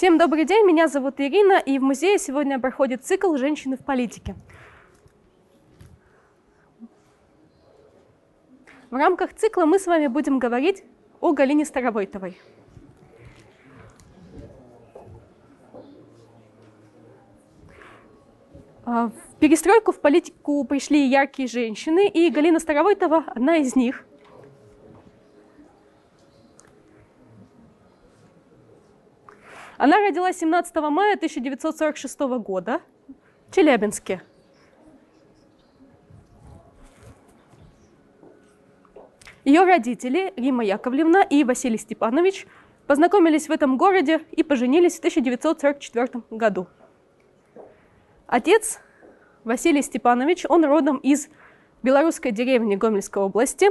Всем добрый день, меня зовут Ирина, и в музее сегодня проходит цикл «Женщины в политике». В рамках цикла мы с вами будем говорить о Галине Старовойтовой. А, в перестройку в политику пришли яркие женщины, и Галина Старовойтова одна из них. Она родилась 17 мая 1946 года в Челябинске. Ее родители, Рима Яковлевна и Василий Степанович, познакомились в этом городе и поженились в 1944 году. Отец Василий Степанович, он родом из белорусской деревни Гомельской области.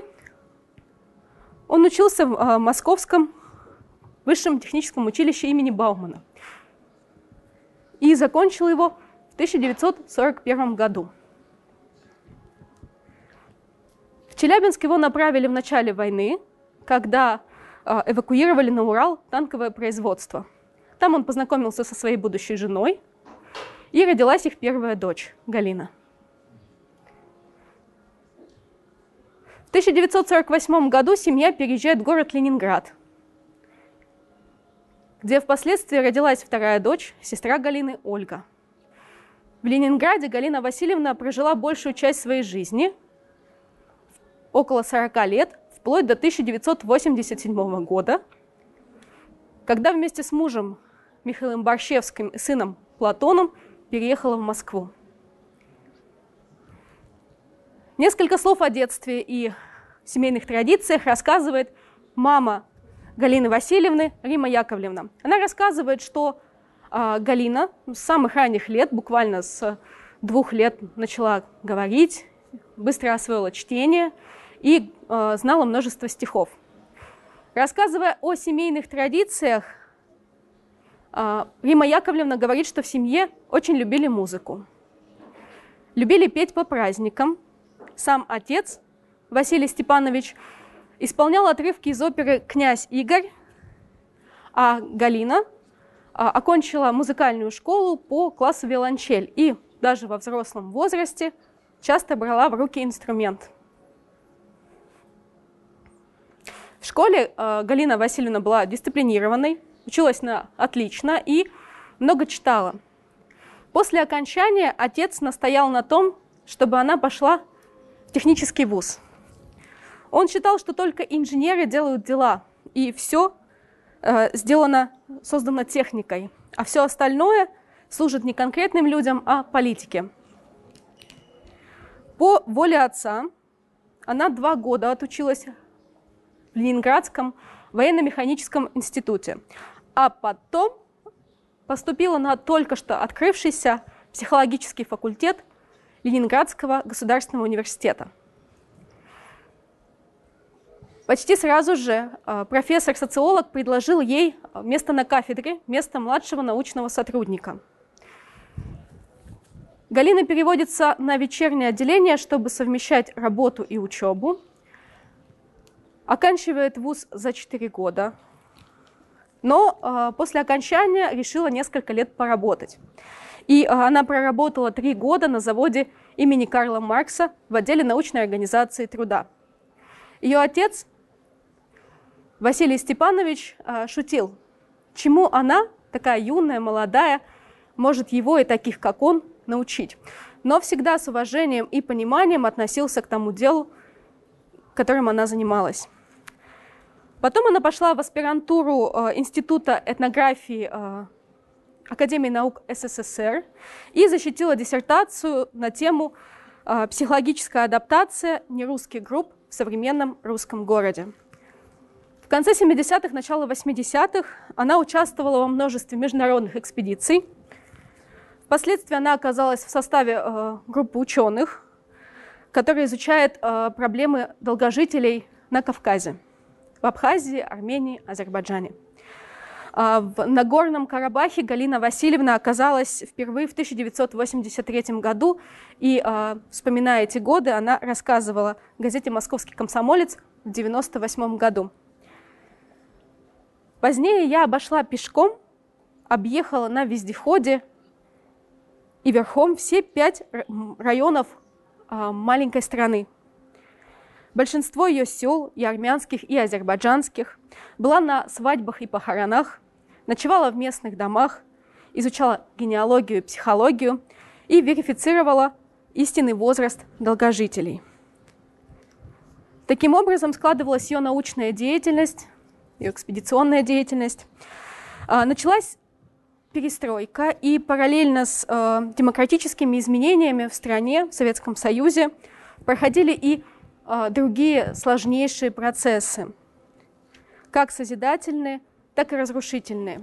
Он учился в а, Московском высшем техническом училище имени Баумана и закончил его в 1941 году. В Челябинск его направили в начале войны, когда а, эвакуировали на Урал танковое производство. Там он познакомился со своей будущей женой, и родилась их первая дочь, Галина. В 1948 году семья переезжает в город Ленинград, где впоследствии родилась вторая дочь, сестра Галины Ольга. В Ленинграде Галина Васильевна прожила большую часть своей жизни, около 40 лет, вплоть до 1987 года, когда вместе с мужем Михаилом Борщевским и сыном Платоном переехала в Москву. Несколько слов о детстве и семейных традициях рассказывает мама Галины Васильевны Рима Яковлевна. Она рассказывает, что э, Галина с самых ранних лет, буквально с двух лет, начала говорить, быстро освоила чтение и э, знала множество стихов. Рассказывая о семейных традициях, а, Рима Яковлевна говорит, что в семье очень любили музыку. Любили петь по праздникам. Сам отец, Василий Степанович, исполнял отрывки из оперы «Князь Игорь», а Галина а, окончила музыкальную школу по классу виолончель и даже во взрослом возрасте часто брала в руки инструмент. В школе а, Галина Васильевна была дисциплинированной, училась на отлично и много читала. После окончания отец настоял на том, чтобы она пошла в технический вуз. Он считал, что только инженеры делают дела, и все э, сделано, создано техникой, а все остальное служит не конкретным людям, а политике. По воле отца она два года отучилась в Ленинградском военно-механическом институте, а потом поступила на только что открывшийся психологический факультет Ленинградского государственного университета. Почти сразу же а, профессор-социолог предложил ей место на кафедре, место младшего научного сотрудника. Галина переводится на вечернее отделение, чтобы совмещать работу и учебу. Оканчивает вуз за 4 года, но э, после окончания решила несколько лет поработать. И э, она проработала три года на заводе имени Карла Маркса в отделе научной организации труда. Ее отец, Василий Степанович, э, шутил, чему она, такая юная, молодая, может его и таких, как он, научить. Но всегда с уважением и пониманием относился к тому делу, которым она занималась. Потом она пошла в аспирантуру э, Института этнографии э, Академии наук СССР и защитила диссертацию на тему «Психологическая адаптация нерусских групп в современном русском городе». В конце 70-х, начало 80-х она участвовала во множестве международных экспедиций. Впоследствии она оказалась в составе э, группы ученых, которая изучает э, проблемы долгожителей на Кавказе в Абхазии, Армении, Азербайджане. А, в Нагорном Карабахе Галина Васильевна оказалась впервые в 1983 году, и, а, вспоминая эти годы, она рассказывала газете «Московский комсомолец» в 1998 году. Позднее я обошла пешком объехала на вездеходе и верхом все пять районов а, маленькой страны. Большинство ее сел, и армянских, и азербайджанских, была на свадьбах и похоронах, ночевала в местных домах, изучала генеалогию и психологию и верифицировала истинный возраст долгожителей. Таким образом складывалась ее научная деятельность, ее экспедиционная деятельность. А, началась перестройка, и параллельно с э, демократическими изменениями в стране, в Советском Союзе, проходили и э, другие сложнейшие процессы, как созидательные, так и разрушительные.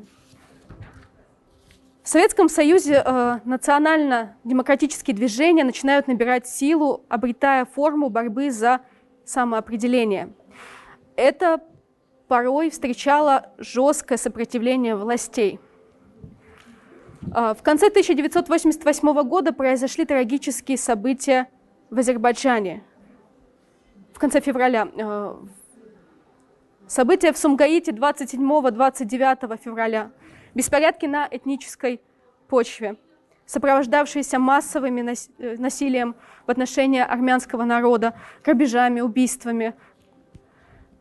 В Советском Союзе э, национально-демократические движения начинают набирать силу, обретая форму борьбы за самоопределение. Это порой встречало жесткое сопротивление властей. Э, в конце 1988 года произошли трагические события в Азербайджане. В конце февраля. Э, события в Сумгаите 27-29 февраля – Беспорядки на этнической почве, сопровождавшиеся массовым э, насилием в отношении армянского народа, грабежами, убийствами.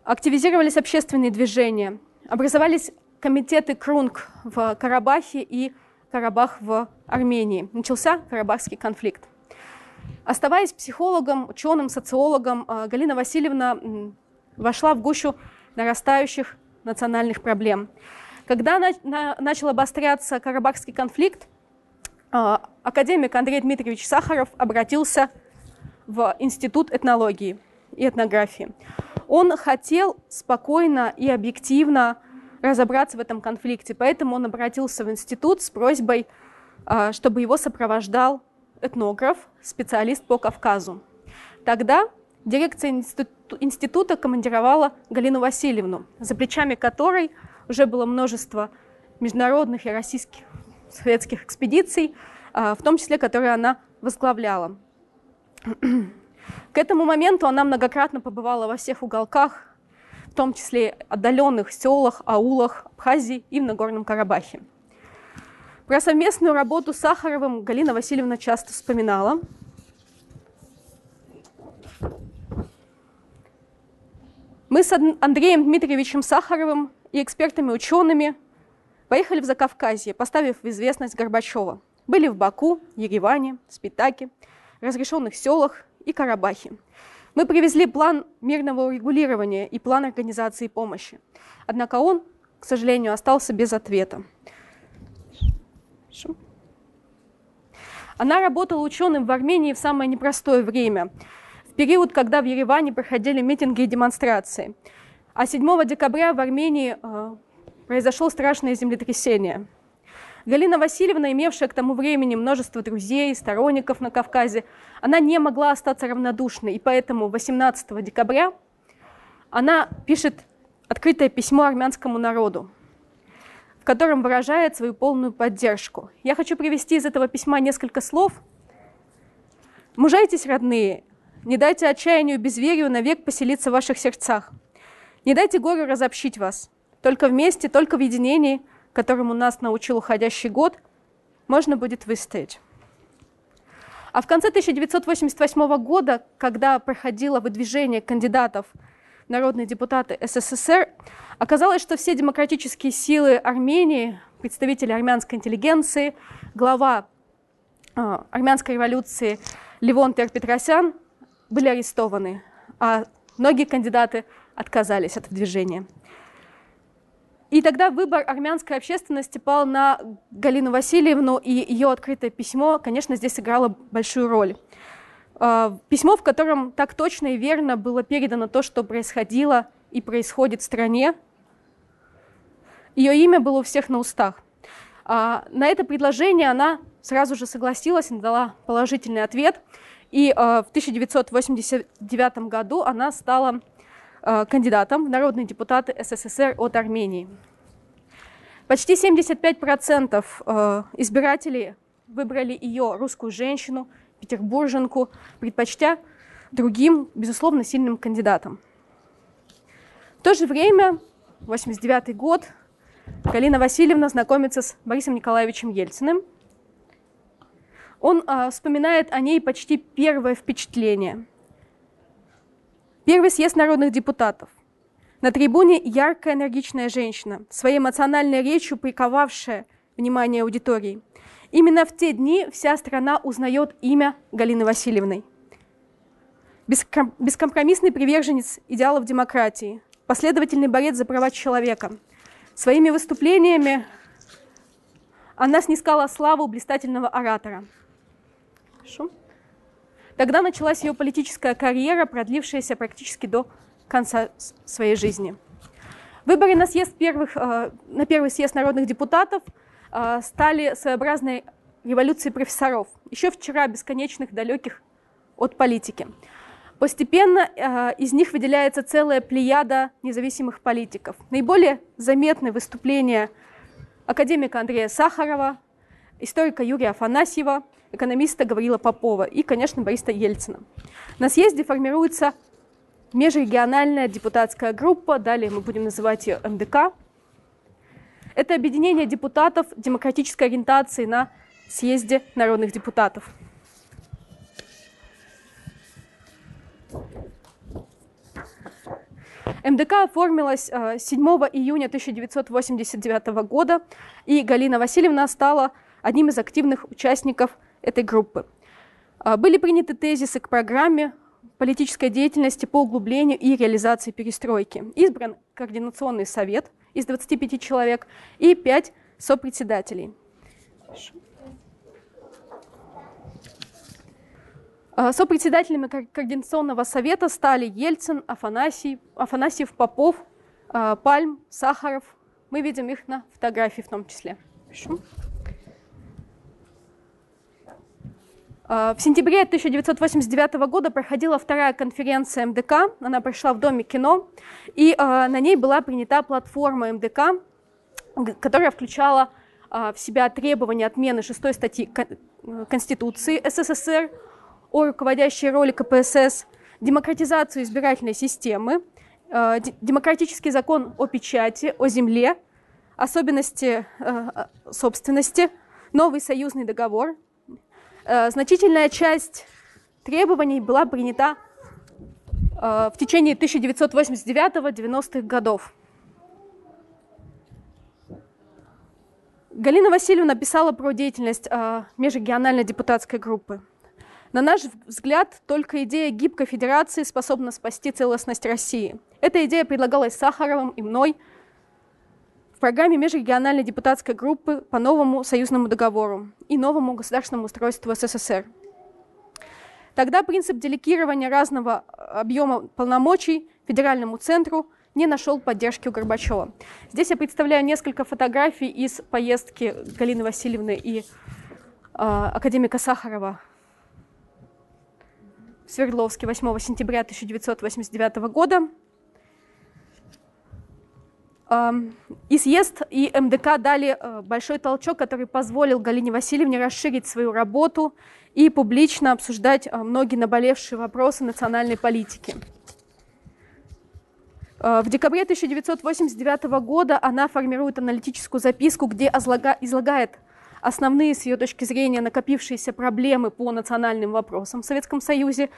Активизировались общественные движения, образовались комитеты Крунг в Карабахе и Карабах в Армении. Начался Карабахский конфликт. Оставаясь психологом, ученым, социологом, э, Галина Васильевна вошла в гущу нарастающих национальных проблем. Когда на, на, начал обостряться Карабахский конфликт, э, академик Андрей Дмитриевич Сахаров обратился в Институт этнологии и этнографии. Он хотел спокойно и объективно разобраться в этом конфликте, поэтому он обратился в институт с просьбой, э, чтобы его сопровождал этнограф, специалист по Кавказу. Тогда дирекция института командировала Галину Васильевну, за плечами которой уже было множество международных и российских советских экспедиций, а, в том числе, которые она возглавляла. К этому моменту она многократно побывала во всех уголках, в том числе отдаленных селах, аулах Абхазии и в Нагорном Карабахе. Про совместную работу с Сахаровым Галина Васильевна часто вспоминала. Мы с Андреем Дмитриевичем Сахаровым и экспертами-учеными поехали в Закавказье, поставив в известность Горбачева. Были в Баку, Ереване, Спитаке, разрешенных селах и Карабахе. Мы привезли план мирного урегулирования и план организации помощи. Однако он, к сожалению, остался без ответа. Она работала ученым в Армении в самое непростое время, в период, когда в Ереване проходили митинги и демонстрации – а 7 декабря в Армении э, произошло страшное землетрясение. Галина Васильевна, имевшая к тому времени множество друзей, сторонников на Кавказе, она не могла остаться равнодушной, и поэтому 18 декабря она пишет открытое письмо армянскому народу, в котором выражает свою полную поддержку. Я хочу привести из этого письма несколько слов. «Мужайтесь, родные, не дайте отчаянию безверию навек поселиться в ваших сердцах. Не дайте горю разобщить вас. Только вместе, только в единении, которому нас научил уходящий год, можно будет выстоять. А в конце 1988 года, когда проходило выдвижение кандидатов в народные депутаты СССР, оказалось, что все демократические силы Армении, представители армянской интеллигенции, глава э, армянской революции Левон Терпетросян были арестованы, а многие кандидаты отказались от движения. И тогда выбор армянской общественности пал на Галину Васильевну, и ее открытое письмо, конечно, здесь сыграло большую роль. А, письмо, в котором так точно и верно было передано то, что происходило и происходит в стране. Ее имя было у всех на устах. А, на это предложение она сразу же согласилась дала положительный ответ. И а, в 1989 году она стала кандидатом в народные депутаты СССР от Армении. Почти 75% э, избирателей выбрали ее, русскую женщину, петербурженку, предпочтя другим, безусловно, сильным кандидатам. В то же время, 89 год, Галина Васильевна знакомится с Борисом Николаевичем Ельциным. Он э, вспоминает о ней почти первое впечатление. Первый съезд народных депутатов. На трибуне яркая энергичная женщина, своей эмоциональной речью приковавшая внимание аудитории. Именно в те дни вся страна узнает имя Галины Васильевны. Бескомпромиссный приверженец идеалов демократии, последовательный борец за права человека. Своими выступлениями она снискала славу блистательного оратора. Хорошо. Тогда началась ее политическая карьера, продлившаяся практически до конца своей жизни. Выборы на, съезд первых, э, на первый съезд народных депутатов э, стали своеобразной революцией профессоров, еще вчера бесконечных, далеких от политики. Постепенно э, из них выделяется целая плеяда независимых политиков. Наиболее заметны выступления академика Андрея Сахарова, историка Юрия Афанасьева, экономиста Гаврила Попова и, конечно, Бориса Ельцина. На съезде формируется межрегиональная депутатская группа, далее мы будем называть ее МДК. Это объединение депутатов демократической ориентации на съезде народных депутатов. МДК оформилась 7 э, июня 1989 года, и Галина Васильевна стала одним из активных участников этой группы. Э, были приняты тезисы к программе политической деятельности по углублению и реализации перестройки. Избран координационный совет из 25 человек и 5 сопредседателей. А, сопредседателями Координационного совета стали Ельцин, Афанасий, Афанасьев, Попов, а, Пальм, Сахаров. Мы видим их на фотографии в том числе. А, в сентябре 1989 года проходила вторая конференция МДК. Она прошла в Доме кино, и на ней была принята платформа МДК, которая включала в себя требования отмены шестой статьи Конституции СССР о руководящей роли КПСС, демократизацию избирательной системы, э, демократический закон о печати, о земле, особенности э, собственности, новый союзный договор. Э, значительная часть требований была принята в течение 1989-90-х годов. Галина Васильевна писала про деятельность межрегиональной депутатской группы. На наш взгляд, только идея гибкой федерации способна спасти целостность России. Эта идея предлагалась Сахаровым и мной в программе межрегиональной депутатской группы по новому союзному договору и новому государственному устройству СССР. Тогда принцип делегирования разного объема полномочий федеральному центру не нашел поддержки у Горбачева. Здесь я представляю несколько фотографий из поездки Галины Васильевны и э, академика Сахарова в Свердловске 8 сентября 1989 года. И съезд, и МДК дали э, большой толчок, который позволил Галине Васильевне расширить свою работу и публично обсуждать э, многие наболевшие вопросы национальной политики. Э, в декабре 1989 года она формирует аналитическую записку, где излагает основные, с ее точки зрения, накопившиеся проблемы по национальным вопросам в Советском Союзе.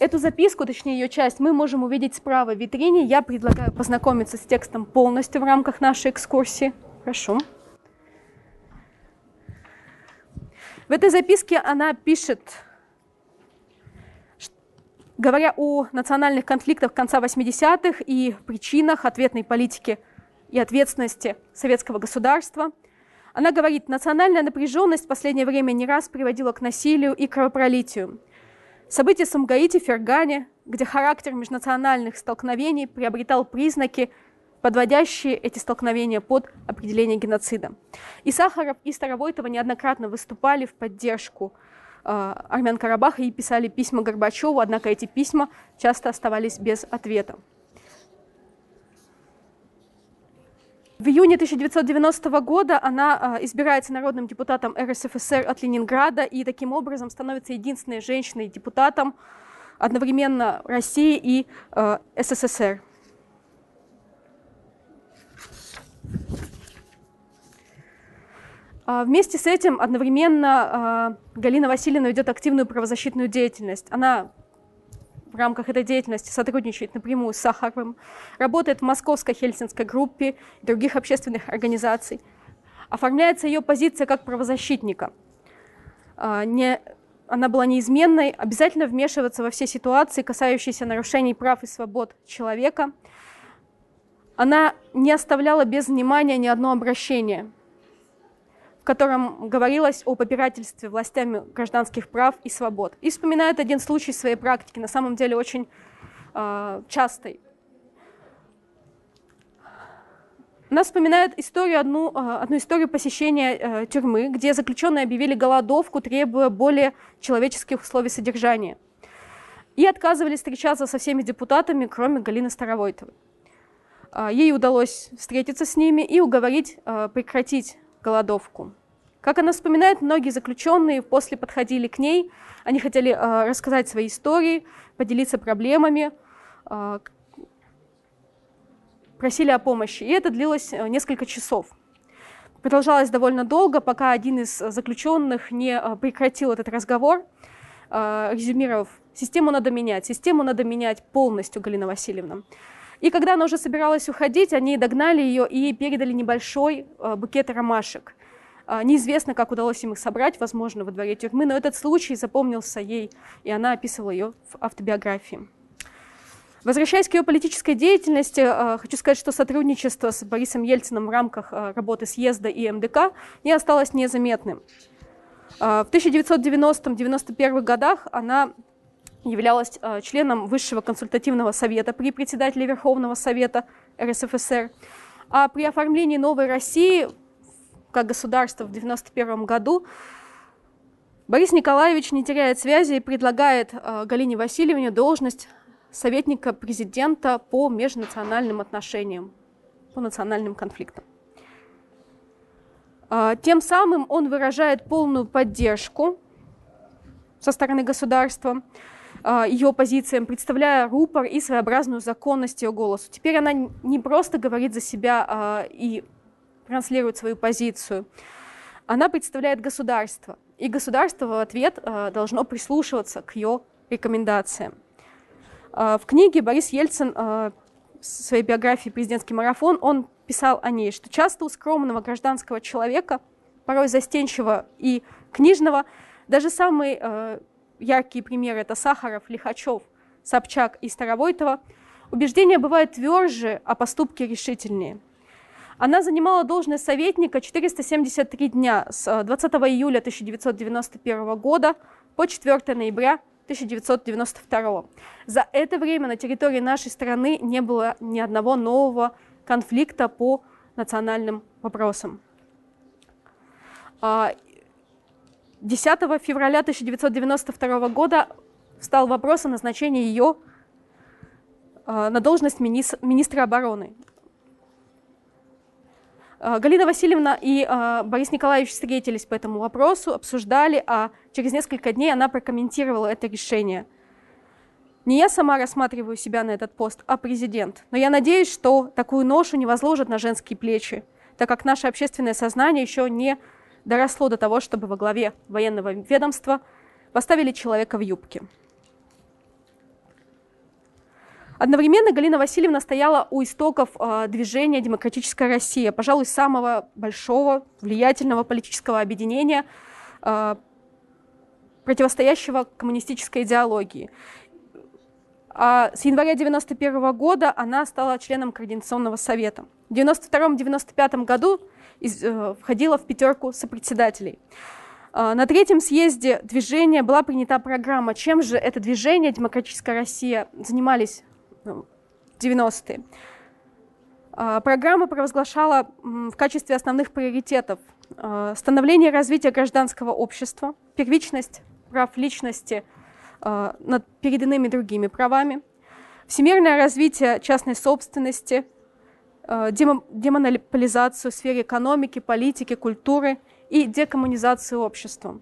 Эту записку, точнее ее часть, мы можем увидеть справа в витрине. Я предлагаю познакомиться с текстом полностью в рамках нашей экскурсии. Хорошо. В этой записке она пишет, говоря о национальных конфликтах конца 80-х и причинах ответной политики и ответственности советского государства – она говорит, национальная напряженность в последнее время не раз приводила к насилию и кровопролитию. События в Сумгаите, Фергане, где характер межнациональных столкновений приобретал признаки, подводящие эти столкновения под определение геноцида. И Сахаров, и Старовойтова неоднократно выступали в поддержку э, армян Карабаха и писали письма Горбачеву, однако эти письма часто оставались без ответа. В июне 1990 года она а, избирается народным депутатом РСФСР от Ленинграда и таким образом становится единственной женщиной-депутатом одновременно России и э, СССР. А, вместе с этим одновременно Галина Васильевна ведет активную правозащитную деятельность. Она в рамках этой деятельности сотрудничает напрямую с Сахаровым, работает в московской хельсинской группе и других общественных организаций. Оформляется ее позиция как правозащитника. Не, она была неизменной, обязательно вмешиваться во все ситуации, касающиеся нарушений прав и свобод человека. Она не оставляла без внимания ни одно обращение, в котором говорилось о попирательстве властями гражданских прав и свобод. И вспоминает один случай своей практики, на самом деле очень э, частой. Она вспоминает историю, одну, э, одну историю посещения э, тюрьмы, где заключенные объявили голодовку, требуя более человеческих условий содержания. И отказывались встречаться со всеми депутатами, кроме Галины Старовойтовой. Э, ей удалось встретиться с ними и уговорить прекратить голодовку. Как она вспоминает, многие заключенные после подходили к ней, они хотели рассказать свои истории, поделиться проблемами, просили о помощи. И это длилось э, несколько часов. Продолжалось довольно долго, пока один из заключенных не э, прекратил этот разговор, э, резюмировав, систему надо менять, систему надо менять полностью, Галина Васильевна. И когда она уже собиралась уходить, они догнали ее и передали небольшой букет ромашек. Неизвестно, как удалось им их собрать, возможно, во дворе тюрьмы, но этот случай запомнился ей, и она описывала ее в автобиографии. Возвращаясь к ее политической деятельности, э, хочу сказать, что сотрудничество с Борисом Ельциным в рамках э, работы съезда и МДК не осталось незаметным. Э, в 1990-91 годах она являлась членом Высшего консультативного совета при председателе Верховного совета РСФСР. А при оформлении новой России как государства в 1991 году Борис Николаевич не теряет связи и предлагает Галине Васильевне должность советника президента по межнациональным отношениям, по национальным конфликтам. А, тем самым он выражает полную поддержку со стороны государства ее позициям, представляя рупор и своеобразную законность ее голосу. Теперь она не просто говорит за себя а, и транслирует свою позицию, она представляет государство, и государство в ответ должно прислушиваться к ее рекомендациям. А, в книге Борис Ельцин а, в своей биографии «Президентский марафон» он писал о ней, что часто у скромного гражданского человека, порой застенчивого и книжного, даже самые а, яркие примеры – это Сахаров, Лихачев, Собчак и Старовойтова, убеждения бывают тверже, а поступки решительнее. Она занимала должность советника 473 дня с 20 июля 1991 года по 4 ноября 1992. За это время на территории нашей страны не было ни одного нового конфликта по национальным вопросам. 10 а, февраля 1992 года встал вопрос о назначении ее а, на должность министра обороны. А, Галина Васильевна и а, Борис Николаевич встретились по этому вопросу, обсуждали, а через несколько дней она прокомментировала это решение. Не я сама рассматриваю себя на этот пост, а президент. Но я надеюсь, что такую ношу не возложат на женские плечи, так как наше общественное сознание еще не доросло до того, чтобы во главе военного ведомства поставили человека в юбке. Одновременно Галина Васильевна стояла у истоков э, движения «Демократическая Россия», пожалуй, самого большого, влиятельного политического объединения, э, противостоящего коммунистической идеологии. А с января 1991 года она стала членом Координационного совета. В 1992-1995 году из, э, входила в пятерку сопредседателей. Э, на третьем съезде движения была принята программа, чем же это движение «Демократическая Россия» занимались 90-е. А, программа провозглашала в качестве основных приоритетов а, становление и развитие гражданского общества, первичность прав личности а, над перед иными другими правами, всемирное развитие частной собственности, демонополизацию в сфере экономики, политики, культуры и декоммунизацию общества.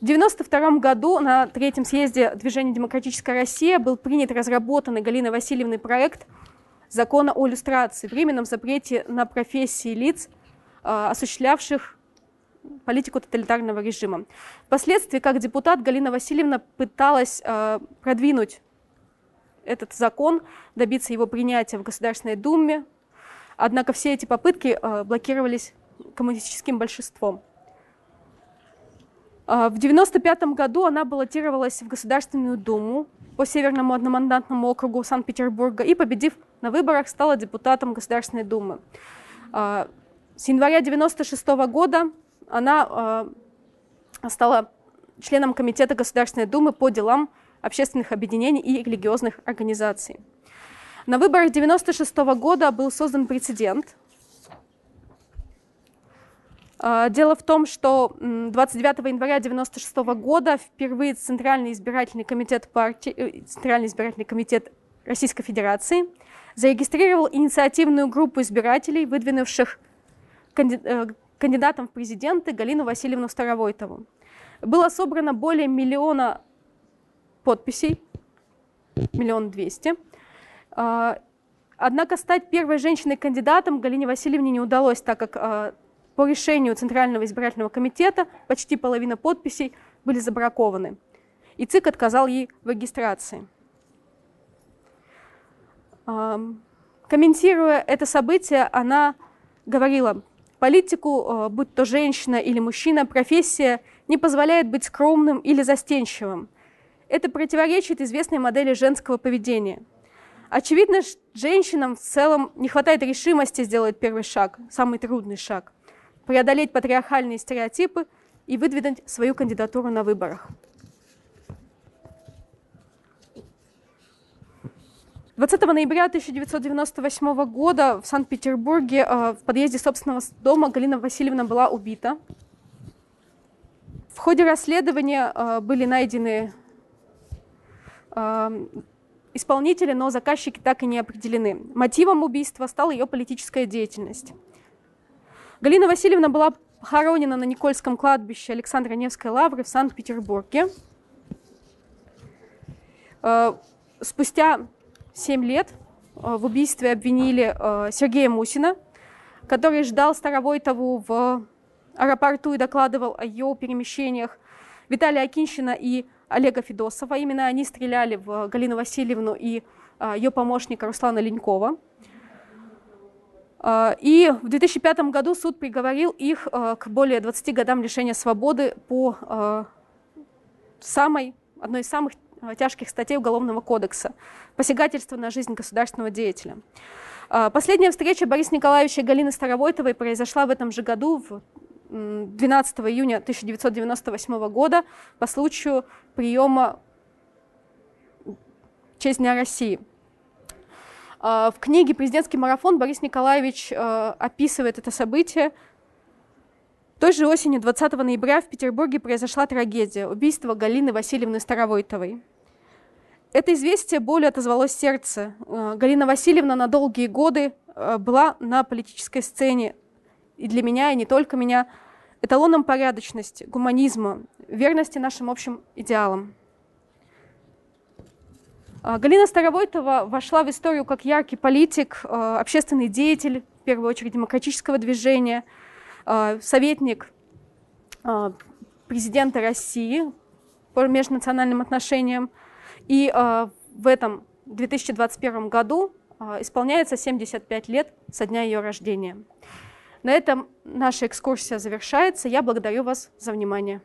В 1992 году на третьем съезде движения «Демократическая Россия» был принят разработанный Галиной Васильевной проект закона о иллюстрации, временном запрете на профессии лиц, осуществлявших политику тоталитарного режима. Впоследствии, как депутат, Галина Васильевна пыталась продвинуть этот закон, добиться его принятия в Государственной Думе, однако все эти попытки блокировались коммунистическим большинством. А, в 1995 году она баллотировалась в Государственную Думу по Северному одномандатному округу Санкт-Петербурга и, победив на выборах, стала депутатом Государственной Думы. А, с января 1996 года она стала членом Комитета Государственной Думы по делам общественных объединений и религиозных организаций. На выборах 1996 года был создан прецедент, а, дело в том, что 29 января 1996 года впервые Центральный избирательный комитет партии, э, Центральный избирательный комитет Российской Федерации зарегистрировал инициативную группу избирателей, выдвинувших э, кандидатом в президенты Галину Васильевну Старовойтову. Было собрано более миллиона подписей, миллион двести. А, однако стать первой женщиной-кандидатом Галине Васильевне не удалось, так как а, по решению Центрального избирательного комитета почти половина подписей были забракованы, и ЦИК отказал ей в регистрации. Комментируя это событие, она говорила, политику, будь то женщина или мужчина, профессия не позволяет быть скромным или застенчивым. Это противоречит известной модели женского поведения. Очевидно, женщинам в целом не хватает решимости сделать первый шаг, самый трудный шаг преодолеть патриархальные стереотипы и выдвинуть свою кандидатуру на выборах. 20 ноября 1998 года в Санкт-Петербурге э, в подъезде собственного дома Галина Васильевна была убита. В ходе расследования э, были найдены исполнители, но заказчики так и не определены. Мотивом убийства стала ее политическая деятельность. Галина Васильевна была похоронена на Никольском кладбище Александра Невской лавры в Санкт-Петербурге. Э, спустя 7 лет э, в убийстве обвинили э, Сергея Мусина, который ждал Старовойтову в аэропорту и докладывал о ее перемещениях. Виталия Акинщина и Олега Федосова. Именно они стреляли в Галину Васильевну и ее помощника Руслана Ленькова. А, и в 2005 году суд приговорил их а, к более 20 годам лишения свободы по а, самой, одной из самых тяжких статей Уголовного кодекса – посягательство на жизнь государственного деятеля. Последняя встреча Бориса Николаевича и Галины Старовойтовой произошла в этом же году, в 12 июня 1998 года, по случаю приема в честь Дня России – а, в книге «Президентский марафон» Борис Николаевич э, описывает это событие. Той же осенью, 20 ноября, в Петербурге произошла трагедия – убийство Галины Васильевны Старовойтовой. Это известие болью отозвалось сердце. Э, Галина Васильевна на долгие годы э, была на политической сцене, и для меня, и не только меня, эталоном порядочности, гуманизма, верности нашим общим идеалам. А, Галина Старовойтова вошла в историю как яркий политик, а, общественный деятель, в первую очередь демократического движения, а, советник президента России по межнациональным отношениям. И в этом 2021 году исполняется 75 лет со дня ее рождения. На этом наша экскурсия завершается. Я благодарю вас за внимание.